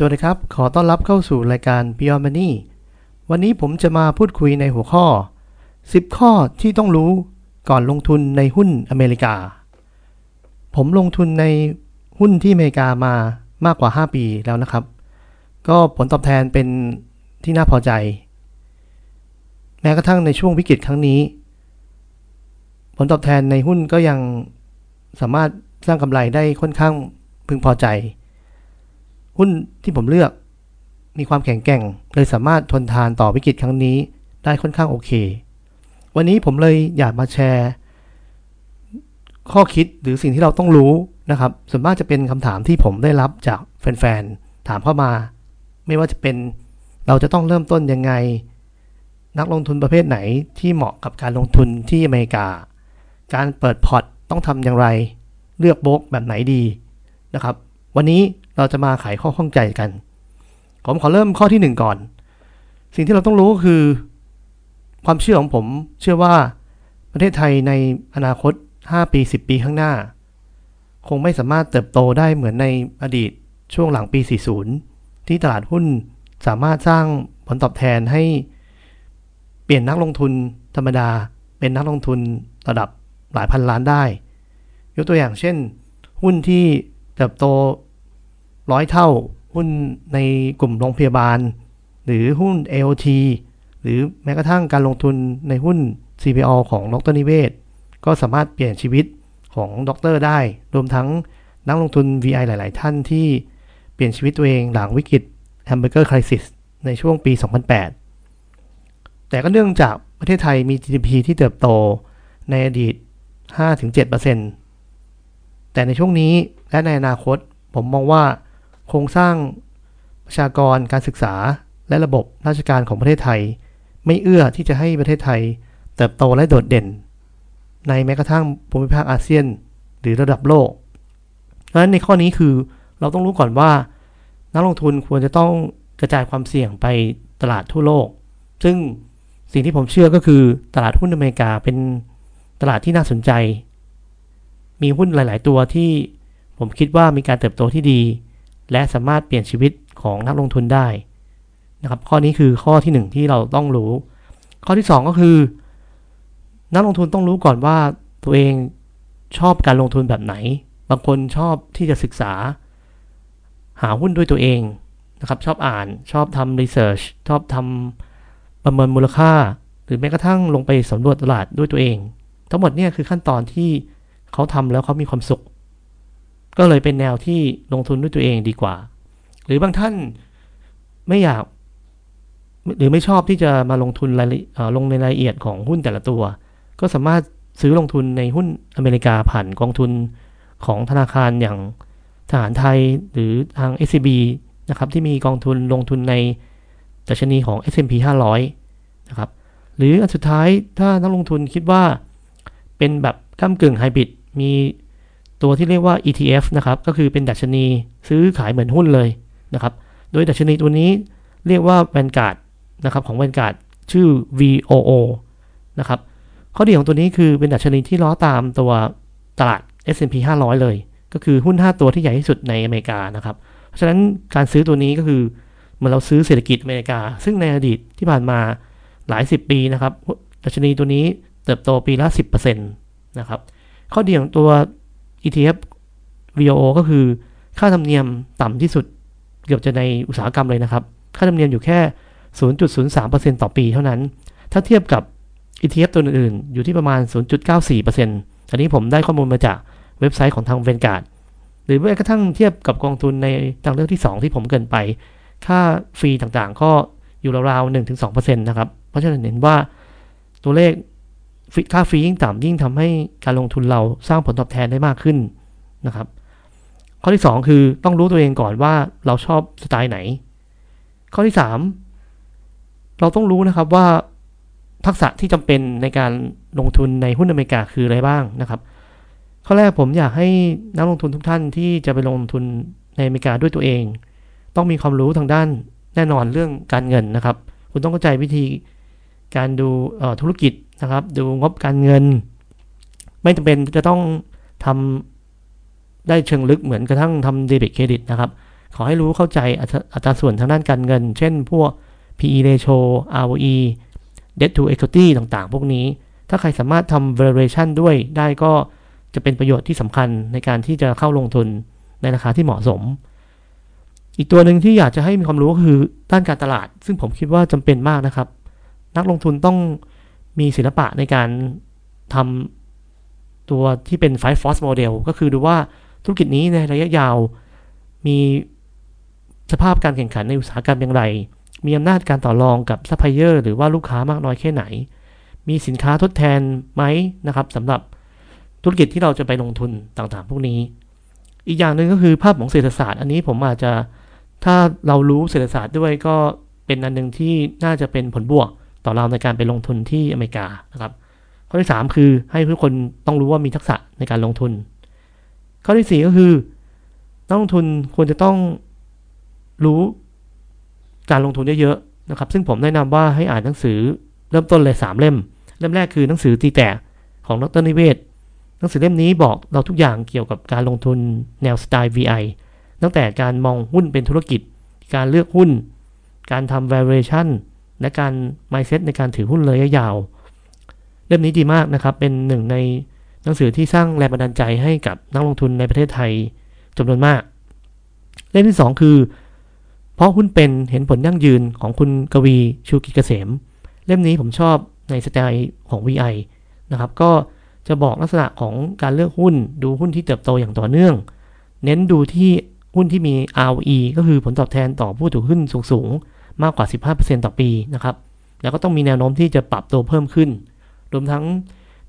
สวัสดีครับ ขอต้อนรับเข้าสู่รายการ Beyond Money วันนี้ผมจะมาพูดคุยในหัวข้อ 10 ข้อที่ต้องรู้ก่อนลงทุนในหุ้นอเมริกา ผมลงทุนในหุ้นที่อเมริกามามากกว่า 5 ปีแล้วนะครับ ก็ผลตอบแทนเป็นที่น่าพอใจ แม้กระทั่งในช่วงวิกฤตครั้งนี้ ผลตอบแทนในหุ้นก็ยังสามารถสร้างกำไรได้ค่อนข้างพึงพอใจ หุ้นที่ผมเลือก มีความแข็งแกร่ง เลยสามารถทนทานต่อวิกฤตครั้งนี้ได้ค่อนข้างโอเค วันนี้ผมเลยอยากมาแชร์ ข้อคิดหรือสิ่งที่เราต้องรู้นะครับ ส่วนมากจะเป็นคำถามที่ผมได้รับจากแฟนๆ ถามเข้ามา ไม่ว่าจะเป็นเราจะต้องเริ่มต้นยังไง นักลงทุนประเภทไหนที่เหมาะกับการลงทุนที่อเมริกา การเปิดพอร์ตต้องทำอย่างไร เลือกโบกแบบไหนดีนะครับ วันนี้ เราจะมาไขข้อข้องใจกัน ผมขอเริ่มข้อที่หนึ่งก่อน สิ่งที่เราต้องรู้ก็คือ ความเชื่อของผมเชื่อว่าประเทศไทยในอนาคต 5 ปี 10 ปีข้างหน้า คงไม่สามารถเติบโตได้เหมือนในอดีตช่วงหลังปี 40 ที่ตลาดหุ้นสามารถสร้างผลตอบแทนให้เปลี่ยนนักลงทุนธรรมดา เป็นนักลงทุนระดับหลายพันล้านได้ ยกตัวอย่างเช่น หุ้นที่เติบโต ร้อยเท่า หุ้นในกลุ่มโรงพยาบาล หรือหุ้น AOT หรือแม้กระทั่งการลงทุนในหุ้น CPO ของดรนิเวศ ก็สามารถเปลี่ยนชีวิตของดรได้ รวมทั้งนักลงทุน VI หลาย ๆ ท่านที่เปลี่ยนชีวิตตัวเองหลังวิกฤต Hamburger Crisis ในช่วงปี 2008 แต่ก็เนื่องจากประเทศไทยมี GDP ที่เติบโตในอดีต 5-7%แต่ในช่วงนี้และในอนาคตผมมองว่า โครงสร้างประชากรการศึกษาและระบบราชการของประเทศไทย ไม่เอื้อที่จะให้ประเทศไทย เติบโตและโดดเด่น ในแม้กระทั่งภูมิภาคอาเซียนหรือระดับโลกเพราะฉะนั้นในข้อนี้คือเราต้องรู้ก่อนว่านักลงทุนควรจะต้องกระจายความเสี่ยงไปตลาดทั่วโลก ซึ่งสิ่งที่ผมเชื่อก็คือตลาดหุ้นอเมริกาเป็นตลาดที่น่าสนใจ มีหุ้นหลาย ๆ ตัวที่ผมคิดว่ามีการเติบโตที่ดี และสามารถเปลี่ยนชีวิตของนักลงทุนได้นะครับ ข้อนี้คือข้อที่ 1 ที่เราต้องรู้ ข้อที่ 2 ก็คือ นักลงทุนต้องรู้ก่อนว่าตัวเองชอบการลงทุนแบบไหน บางคนชอบที่จะศึกษา หาหุ้นด้วยตัวเองนะครับชอบอ่านชอบทำรีเสิร์ชชอบทำประเมินมูลค่า หรือแม้กระทั่งลงไปสำรวจตลาดด้วยตัวเอง ทั้งหมดเนี่ยคือขั้นตอนที่เขาทำแล้วเขามีความสุข ก็เลยเป็นแนวที่ลงทุนด้วยตัวเองดีกว่า หรือบางท่านไม่อยาก หรือไม่ชอบที่จะมาลงทุนรายลงในรายละเอียดของหุ้นแต่ละตัว ก็สามารถซื้อลงทุนในหุ้นอเมริกาผ่านกองทุนของธนาคารอย่างทหารไทยหรือทาง SCB นะครับที่มีกองทุนลงทุนในดัชนีของ S&P 500 นะครับ หรืออันสุดท้ายถ้านักลงทุนคิดว่าเป็นแบบก้ากึ่งไฮบริดมี ตัวที่เรียกว่า ETF นะครับ ก็คือเป็นดัชนีซื้อขายเหมือนหุ้นเลยนะครับ โดยดัชนีตัวนี้เรียกว่า Vanguard นะครับของ Vanguard ชื่อ VOO นะครับ ข้อดีของตัวนี้คือเป็นดัชนีที่ล้อตามตัวตลาด S&P 500 เลย ก็คือหุ้น 5 ตัวที่ใหญ่ที่สุดในอเมริกานะครับ เพราะฉะนั้นการซื้อตัวนี้ก็คือเหมือนเราซื้อเศรษฐกิจอเมริกา ซึ่งในอดีตที่ผ่านมาหลาย 10 ปีนะครับดัชนีตัวนี้เติบโตปีละ 10%นะครับ ข้อดีของตัว ETF VOO ก็คือค่าธรรมเนียมต่ำที่สุดเกือบจะในอุตสาหกรรมเลยนะครับ ค่าธรรมเนียมอยู่แค่ 0.03%ต่อปีเท่านั้น ถ้าเทียบกับ ETF ตัวอื่นๆ อยู่ที่ประมาณ 0.94%อันนี้ผมได้ข้อมูลมาจากเว็บไซต์ของทาง Vanguard หรือแม้กระทั่งเทียบกับกองทุนในทางเลือกที่ 2 ที่ผมเกินไป ค่าฟรีต่างๆ ก็อยู่ราวๆ1-2%นะครับ เพราะฉะนั้นเห็นว่าตัวเลข ค่าฟรียิ่งต่ำยิ่งทำให้การลงทุนเราสร้างผลตอบแทนได้มากขึ้นนะครับ ข้อที่ 2 คือต้องรู้ตัวเองก่อนว่าเราชอบสไตล์ไหน ข้อที่ 3 เราต้องรู้นะครับว่าทักษะที่จำเป็นในการลงทุนในหุ้นอเมริกาคืออะไรบ้างนะครับข้อแรกผมอยากให้นักลงทุนทุกท่านที่จะไปลงทุนในอเมริกาด้วยตัวเอง ต้องมีความรู้ทางด้านแน่นอนเรื่องการเงินนะครับ คุณต้องเข้าใจวิธีการดูธุรกิจ นะครับ ดูงบการเงิน ไม่จำเป็นจะต้องทำได้เชิงลึกเหมือนกระทั่งทำเดบิตเครดิตนะครับ ขอให้รู้เข้าใจอัตราส่วนทางด้านการเงิน เช่นพวก PE ratio ROE debt to equity ต่างๆ พวกนี้ ถ้าใครสามารถทำ valuation ด้วยได้ก็จะเป็นประโยชน์ที่สำคัญในการที่จะเข้าลงทุนในราคาที่เหมาะสม อีกตัวหนึ่งที่อยากจะให้มีความรู้ก็คือด้านการตลาด ซึ่งผมคิดว่าจำเป็นมากนะครับ นักลงทุนต้อง มีศิลปะในการทำตัวที่เป็น five force model ก็คือดูว่าธุรกิจนี้ในระยะยาว มีสภาพการแข่งขันในอุตสาหกรรมอย่างไร มีอำนาจการต่อรองกับซัพพลายเออร์หรือว่าลูกค้ามากน้อยแค่ไหน มีสินค้าทดแทนไหมนะครับสำหรับธุรกิจที่เราจะไปลงทุนต่างๆ พวกนี้ อีกอย่างหนึ่งก็คือภาพของเศรษฐศาสตร์ อันนี้ผมอาจจะถ้าเรารู้เศรษฐศาสตร์ด้วยก็เป็นอันหนึ่งที่น่าจะเป็นผลบวก ต่อเราในการไปลงทุนที่อเมริกานะครับ ข้อที่ 3 คือให้ทุกคนต้องรู้ว่ามีทักษะในการลงทุน ข้อที่ 4 ก็คือนักลงทุนควรจะต้องรู้การลงทุนเยอะๆนะครับ ซึ่งผมแนะนำว่าให้อ่านหนังสือเริ่มต้นเลย 3 เล่ม เล่มแรกคือหนังสือตีแตกของดรนิเวศ หนังสือเล่มนี้บอกเราทุกอย่างเกี่ยวกับการลงทุนแนวสไตล์ VI ตั้งแต่การมองหุ้นเป็นธุรกิจ การเลือกหุ้น การทำ valuation และการ mindset ในการถือหุ้นระยะยาว เล่มนี้ดีมากนะครับ เป็นหนึ่งในหนังสือที่สร้างแรงบันดาลใจให้กับนักลงทุนในประเทศไทยจำนวนมาก เล่มที่ 2 คือ เพราะหุ้นเป็นเห็นผลยั่งยืนของคุณกวีชูกิจเกษม เล่มนี้ผมชอบในสไตล์ของ VI นะครับ ก็จะบอกลักษณะของการเลือกหุ้น ดูหุ้นที่เติบโตอย่างต่อเนื่อง เน้นดูที่หุ้นที่มี ROE ก็คือผลตอบแทนต่อผู้ถือหุ้นสูงๆ มากกว่า 15%ต่อปีนะครับ แล้วก็ต้องมีแนวโน้มที่จะปรับตัวเพิ่มขึ้น รวมทั้ง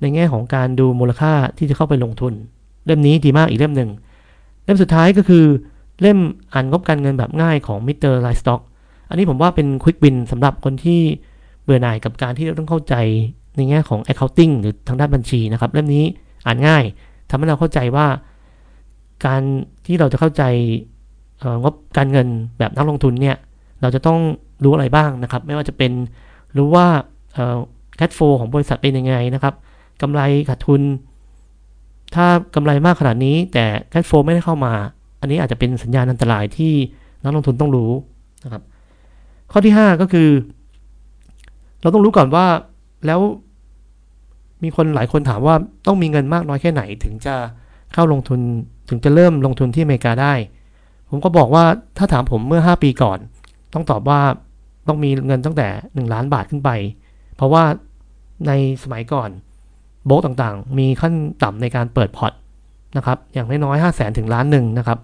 ในแง่ของการดูมูลค่าที่จะเข้าไปลงทุน เล่มนี้ดีมากอีกเล่มหนึ่ง เล่มสุดท้ายก็คือเล่มอ่านงบการเงินแบบง่ายของ Mr. LikeStock อันนี้ผมว่าเป็น quick win สำหรับคนที่เบื่อหน่ายกับการที่ต้องเข้าใจในแง่ของ accounting หรือทางด้านบัญชีนะครับ เล่มนี้อ่านง่ายทำให้เราเข้าใจว่า การที่เราจะเข้าใจงบการเงินแบบนักลงทุนเนี่ย เราจะต้องรู้อะไรบ้างนะครับ ไม่ว่าจะเป็นรู้ว่า cash flow ของบริษัทเป็นยังไงนะครับกำไรขาดทุน ถ้ากำไรมากขนาดนี้ แต่แคดโฟไม่ได้เข้ามา อันนี้อาจจะเป็นสัญญาณอันตรายที่นักลงทุนต้องรู้นะครับ ข้อที่ 5 ก็คือ เราต้องรู้ก่อนว่าแล้วมีคนหลายคนถามว่าต้องมีเงินมากน้อยแค่ไหนถึงจะเข้าลงทุนถึงจะเริ่มลงทุนที่อเมริกาได้ ผมก็บอกว่าถ้าถามผมเมื่อ 5 ปีก่อน ต้องตอบว่าต้องมีเงินตั้งแต่ 1 ล้านบาทขึ้นไป เพราะว่าในสมัยก่อนโบกต่างๆ มีขั้นต่ำในการเปิดพอร์ตนะครับอย่างน้อยๆห้าแสนถึงล้านหนึ่งนะครับ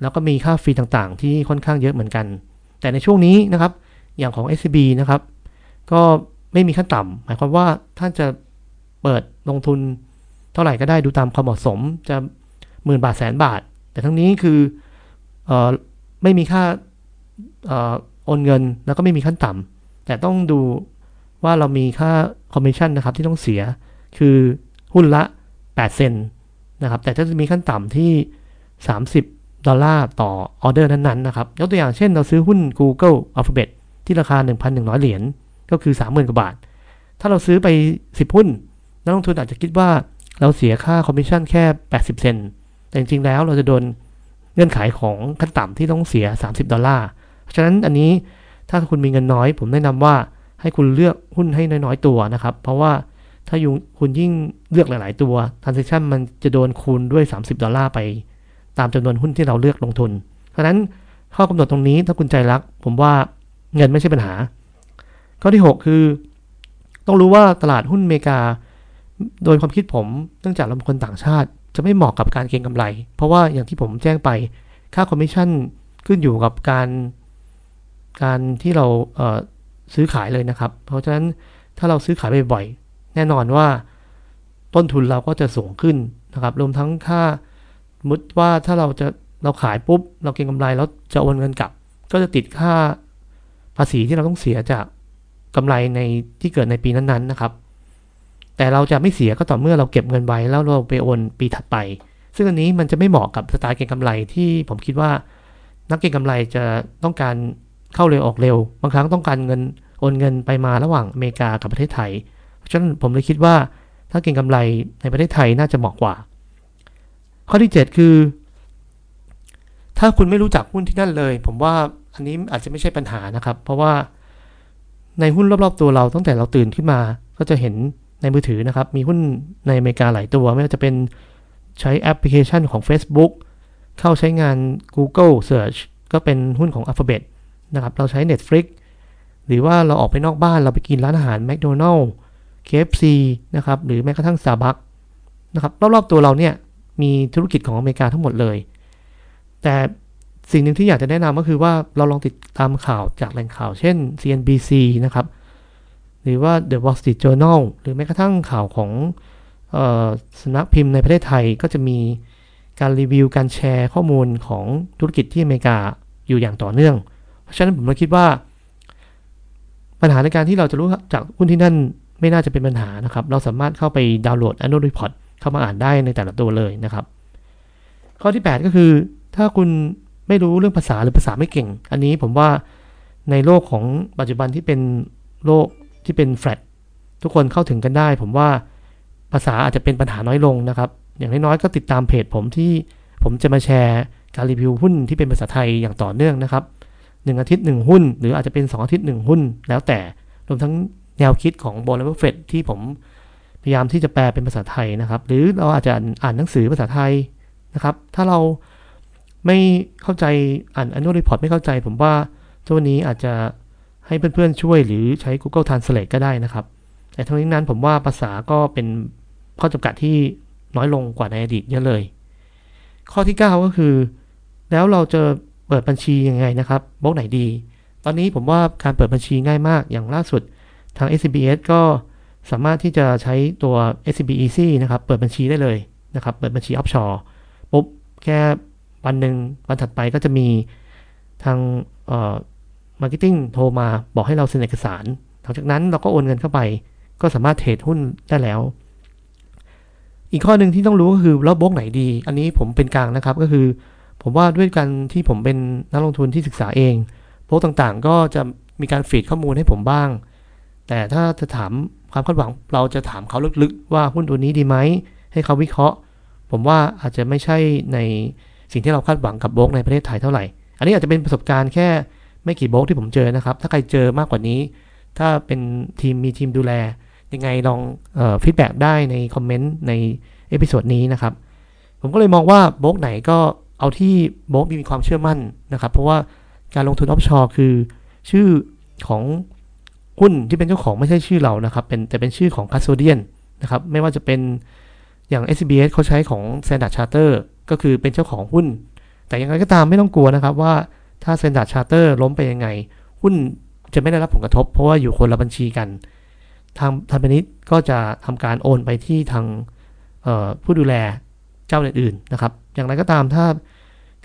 แล้วก็มีค่าฟรีต่างๆ ที่ค่อนข้างเยอะเหมือนกัน แต่ในช่วงนี้นะครับอย่างของ SCB นะครับก็ไม่มีขั้นต่ำหมายความว่าท่านจะเปิดลงทุนเท่าไหร่ก็ได้ดูตามความเหมาะสมจะหมื่นบาทแสนบาท แต่ทั้งนี้คืออไม่มีค่า โอนเงินแล้วก็ไม่มีขั้นต่ำแต่ต้องดูว่าเรามีค่าคอมมิชชั่นนะครับที่ต้องเสียคือหุ้นละ 8 เซนต์นะครับ แต่จะมีขั้นต่ำที่ 30 ดอลลาร์ต่อออเดอร์นั้นๆนะครับ ยกตัวอย่างเช่นเราซื้อหุ้น Google Alphabet ที่ราคา 1,100 เหรียญก็คือ 30,000 กว่าบาท ถ้าเราซื้อไป 10 หุ้น นักลงทุนอาจจะคิดว่าเราเสียค่าคอมมิชชั่นแค่ 80 เซนต์แต่จริงๆแล้วเราจะโดนเงื่อนไขของขั้นต่ำที่ต้องเสีย 30 ดอลลาร์ ฉะนั้นอันนี้ถ้าคุณมีเงินน้อย ผมแนะนำว่าให้คุณเลือกหุ้นให้น้อยๆตัวนะครับ เพราะว่าถ้าคุณยิ่งเลือกหลาย ๆ ตัว transaction มันจะโดนคูณด้วย 30 ดอลลาร์ไป ตามจำนวนหุ้นที่เราเลือกลงทุน เพราะนั้นข้อกำหนดตรงนี้ถ้าคุณใจรัก ผมว่าเงินไม่ใช่ปัญหา ข้อที่ 6 คือ ต้องรู้ว่าตลาดหุ้นอเมริกา โดยความคิดผมเนื่องจากเราเป็นคนต่างชาติ จะไม่เหมาะกับการเก็งกำไร เพราะว่าอย่างที่ผมแจ้งไปค่าคอมมิชชั่นขึ้นอยู่กับการ การที่เราเซื้อขายเลยนะครับ เพราะฉะนั้นถ้าเราซื้อขายบ่อยๆ แน่นอนว่าต้นทุนเราก็จะสูงขึ้นนะครับ รวมทั้งสมมุติว่าถ้าเราจะเราขายปุ๊บ เราเก็งกำไรแล้วจะโอนเงินกลับ ก็จะติดค่าภาษีที่เราต้องเสียจากกำไรในที่เกิดในปีนั้นๆนะครับ แต่เราจะไม่เสียก็ต่อเมื่อเราเก็บเงินไว้แล้วเราไปโอนปีถัดไป ซึ่งอันนี้มันจะไม่เหมาะกับสไตล์เก็งกำไรที่ผมคิดว่านักเก็งกำไรจะต้องการ เข้าเร็วออกเร็ว บางครั้งต้องการเงินโอนเงินไปมาระหว่างอเมริกากับประเทศไทย เพราะฉะนั้นผมเลยคิดว่าถ้าเก็งกำไรในประเทศไทยน่าจะเหมาะกว่า ข้อที่ 7 คือถถ้าคุณไม่รู้จักหุ้นที่นั่นเลย ผมว่าอันนี้อาจจะไม่ใช่ปัญหานะครับ เพราะว่าในหุ้นรอบๆตัวเราตั้งแต่เราตื่นขึ้นมา ก็จะเห็นในมือถือนะครับ มีหุ้นในอเมริกาหลายตัว ไม่ว่าจะเป็นใช้แอปพลิเคชันของ Facebook เข้าใช้งาน Google Search ก็เป็นหุ้นของ Alphabet นะครับเราใช้ Netflix หรือว่าเราออกไปนอกบ้านเราไปกินร้านอาหาร McDonald's KFC นะครับหรือแม้กระทั่ง Starbucks นะครับรอบๆตัวเราเนี่ยมีธุรกิจของอเมริกาทั้งหมดเลย แต่สิ่งหนึ่งที่อยากจะแนะนำก็คือว่าเราลองติดตามข่าวจากแหล่งข่าว เช่น CNBC นะครับหรือว่า The Wall Street Journal หรือแม้กระทั่งข่าวของสนักพิมพ์ในประเทศไทยก็จะมีการรีวิวการแชร์ข้อมูลของธุรกิจที่อเมริกาอยู่อย่างต่อเนื่อง ฉะนั้นผมคิดว่า ปัญหาในการที่เราจะรู้จากหุ้นที่นั่นไม่น่าจะเป็นปัญหานะครับ เราสามารถเข้าไปดาวน์โหลด annual report เข้ามาอ่านได้ในแต่ละตัวเลยนะครับ ข้อที่ 8 ก็คือ ถ้าคุณไม่รู้เรื่องภาษาหรือภาษาไม่เก่ง อันนี้ผมว่าในโลกของปัจจุบันที่เป็นโลกที่เป็นแฟลตทุกคนเข้าถึงกันได้ ผมว่าภาษาอาจจะเป็นปัญหาน้อยลงนะครับ อย่างน้อยๆก็ติดตามเพจผมที่ผมจะมาแชร์การรีวิวหุ้นที่เป็นภาษาไทยอย่างต่อเนื่องนะครับ หนึ่งอาทิตย์หนึ่งหุ้น หรืออาจจะเป็น 2 อาทิตย์หนึ่งหุ้น แล้วแต่รวมทั้งแนวคิดของบอลเละเฟตที่ผมพยายามที่จะแปลเป็นภาษาไทยนะครับ หรือเราอาจจะอ่านหนังสือภาษาไทยนะครับ ถ้าเราไม่เข้าใจอ่าน annual report ไม่เข้าใจ ผมว่าตัวนี้อาจจะให้เพื่อนๆช่วยหรือใช้ Google Translate ก็ได้นะครับ แต่ทั้งนี้นั้นผมว่าภาษาก็เป็นข้อจำกัดที่น้อยลงกว่าในอดีตเยอะเลย ข้อที่ 9 ก็คือ แล้วเราจะ เปิดบัญชียังไงนะครับโบรกไหนดี ตอนนี้ผมว่าการเปิดบัญชีง่ายมากอย่างล่าสุดทาง SCBS ก็สามารถที่จะใช้ตัว SCB Easy นะครับ เปิดบัญชีได้เลยนะครับ เปิดบัญชี offshore ปุ๊บ แค่วันหนึ่งวันถัดไปก็จะมีทางเอ่อ marketing โทรมาบอกให้เราเซ็นเอกสาร หลังจากนั้นเราก็โอนเงินเข้าไป ก็สามารถเทรดหุ้นได้แล้ว อีกข้อหนึ่งที่ต้องรู้ก็คือแล้วโบรกไหนดี อันนี้ผมเป็นกลางนะครับก็คือ ผมว่าด้วยการที่ผมเป็นนักลงทุนที่ศึกษาเองโบรกต่างๆ ก็จะมีการ feed ข้อมูลให้ผมบ้าง แต่ถ้าจะถามความคาดหวังเราจะถามเขาลึกๆ ว่าหุ้นตัวนี้ดีไหม ให้เขาวิเคราะห์ ผมว่าอาจจะไม่ใช่ในสิ่งที่เราคาดหวังกับโบรกในประเทศไทยเท่าไหร่ อันนี้อาจจะเป็นประสบการณ์แค่ไม่กี่โบรกที่ผมเจอนะครับ ถ้าใครเจอมากกว่านี้ ถ้าเป็นทีมมีทีมดูแล ยังไงลอง feedback ได้ในคอมเมนต์ในepisode นี้นะครับ ผมก็เลยมองว่าโบรกไหนก็ เอาที่โบรกมีความเชื่อมั่นนะครับ เพราะว่าการลงทุน offshore คือชื่อของหุ้นที่เป็นเจ้าของไม่ใช่ชื่อเรานะครับ เป็นแต่เป็นชื่อของ custodian นะครับ ไม่ว่าจะเป็นอย่าง SCBS เขาใช้ของ Standard Chartered ก็คือเป็นเจ้าของหุ้น แต่ยังไงก็ตามไม่ต้องกลัวนะครับว่าถ้า Standard Chartered ล้มไปยังไง หุ้นจะไม่ได้รับผลกระทบ เพราะว่าอยู่คนละบัญชีกัน ทางทางพาณิชย์ก็จะทำการโอนไปที่ทางผู้ดูแลเจ้าอื่นๆนะครับ อย่างไรก็ตามถ้า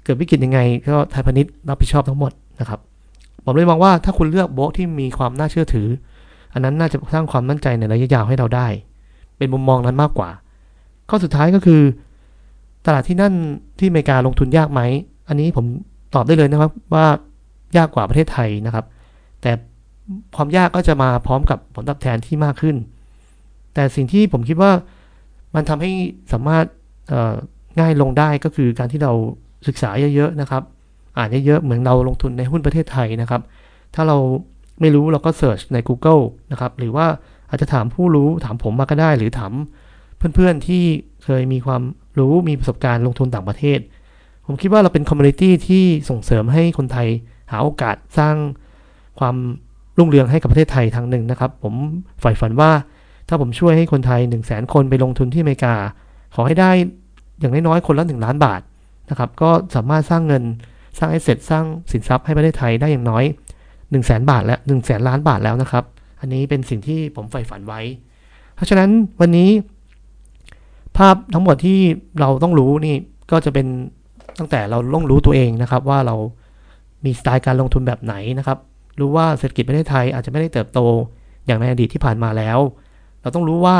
เกิดวิกฤตยังไง ก็ไทยพาณิชย์รับผิดชอบทั้งหมดนะครับ ผมเลยมองว่าถ้าคุณเลือกโบกที่มีความน่าเชื่อถือ อันนั้นน่าจะสร้างความมั่นใจในระยะยาวให้เราได้ เป็นมุมมองนั้นมากกว่า ข้อสุดท้ายก็คือ ตลาดที่นั่นที่อเมริกาลงทุนยากไหม อันนี้ผมตอบได้เลยนะครับว่ายากกว่าประเทศไทยนะครับ แต่ความยากก็จะมาพร้อมกับผลตอบแทนที่มากขึ้น แต่สิ่งที่ผมคิดว่ามันทำให้สามารถง่ายลงได้ก็คือการที่เรา ศึกษาเยอะๆนะครับ อ่านเยอะๆเหมือนเราลงทุนในหุ้นประเทศไทยนะครับ ถ้าเราไม่รู้เราก็เสิร์ชใน Google นะครับ หรือว่าอาจจะถามผู้รู้ถามผมมาก็ได้ หรือถามเพื่อนๆที่เคยมีความรู้มีประสบการณ์ลงทุนต่างประเทศ ผมคิดว่าเราเป็นคอมมูนิตี้ที่ส่งเสริมให้คนไทยหาโอกาสสร้างความรุ่งเรืองให้กับประเทศไทยทางหนึ่งนะครับ ผมใฝ่ฝันว่าถ้าผมช่วยให้คนไทย 1 0 0 0 0แคนไปลงทุนที่อเมริกา ขอให้ได้อย่างน้อยๆคนละ 1 ล้านบาท นะครับก็สามารถสร้างเงินสร้างไอเสร็จสร้างสินทรัพย์ให้ประเทศไทยได้อย่างน้อย 1 0 0 0 0แสนบาทและ1 0 0 0 0 0ล้านบาทแล้วนะครับ อันนี้เป็นสิ่งที่ผมใฝ่ฝันไว้ เพราะฉะนั้นวันนี้ ภาพทั้งหมดที่เราต้องรู้นี่ก็จะเป็นตั้งแต่เราต้องรู้ตัวเองนะครับ ว่าเรามีสไตล์การลงทุนแบบไหนนะครับ รู้ว่าเศรษฐกิจประเทศไทยอาจจะไม่ได้เติบโตอย่างในอดีตที่ผ่านมาแล้ว เราต้องรู้ว่า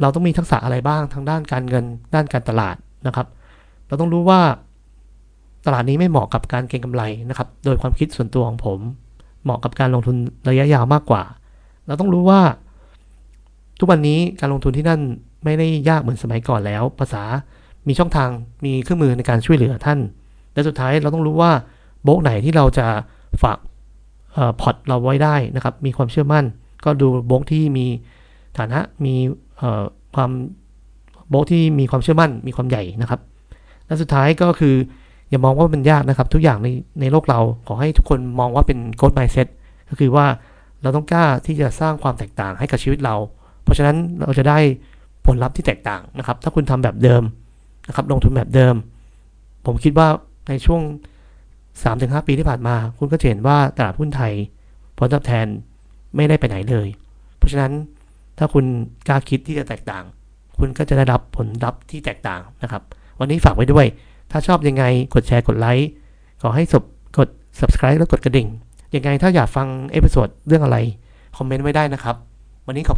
เราต้องมีทักษะอะไรบ้างทางด้านการเงินด้านการตลาดนะครับ เราต้องรู้ว่าตลาดนี้ไม่เหมาะกับการเก็งกำไรนะครับ โดยความคิดส่วนตัวของผม เหมาะกับการลงทุนระยะยาวมากกว่า เราต้องรู้ว่า ทุกวันนี้การลงทุนที่นั่นไม่ได้ยากเหมือนสมัยก่อนแล้ว ภาษามีช่องทางมีเครื่องมือในการช่วยเหลือท่าน และสุดท้ายเราต้องรู้ว่าโบล็อกไหนที่เราจะฝากพอร์ตเราไว้ได้นะครับ มีความเชื่อมั่น ก็ดูโบล็อกที่มีฐานะมีความโบล็อกที่มีความเชื่อมั่น มีความใหญ่นะครับ และสุดท้ายก็คืออย่ามองว่าเป็นยากนะครับ ทุกอย่างในในโลกเราขอให้ทุกคนมองว่าเป็น growth mindset ก็คือว่าเราต้องกล้าที่จะสร้างความแตกต่างให้กับชีวิตเรา เพราะฉะนั้นเราจะได้ผลลัพธ์ที่แตกต่างนะครับ ถ้าคุณทำแบบเดิมนะครับ ลงทุนแบบเดิม ผมคิดว่าในช่วง 3-5 ปีที่ผ่านมา คุณก็เห็นว่าตลาดหุ้นไทยผลตอบแทนไม่ได้ไปไหนเลย เพราะฉะนั้นถ้าคุณกล้าคิดที่จะแตกต่าง คุณก็จะได้รับผลลัพธ์ที่แตกต่างนะครับ วันนี้ฝากไว้ด้วย ถ้าชอบยังไงกดแชร์กดไลค์ขอให้สบกด subscribe แล้วกดกระดิ่ง ยังไงถ้าอยากฟัง episode เรื่องอะไร คอมเมนต์ไว้ได้นะครับ วันนี้ขอบ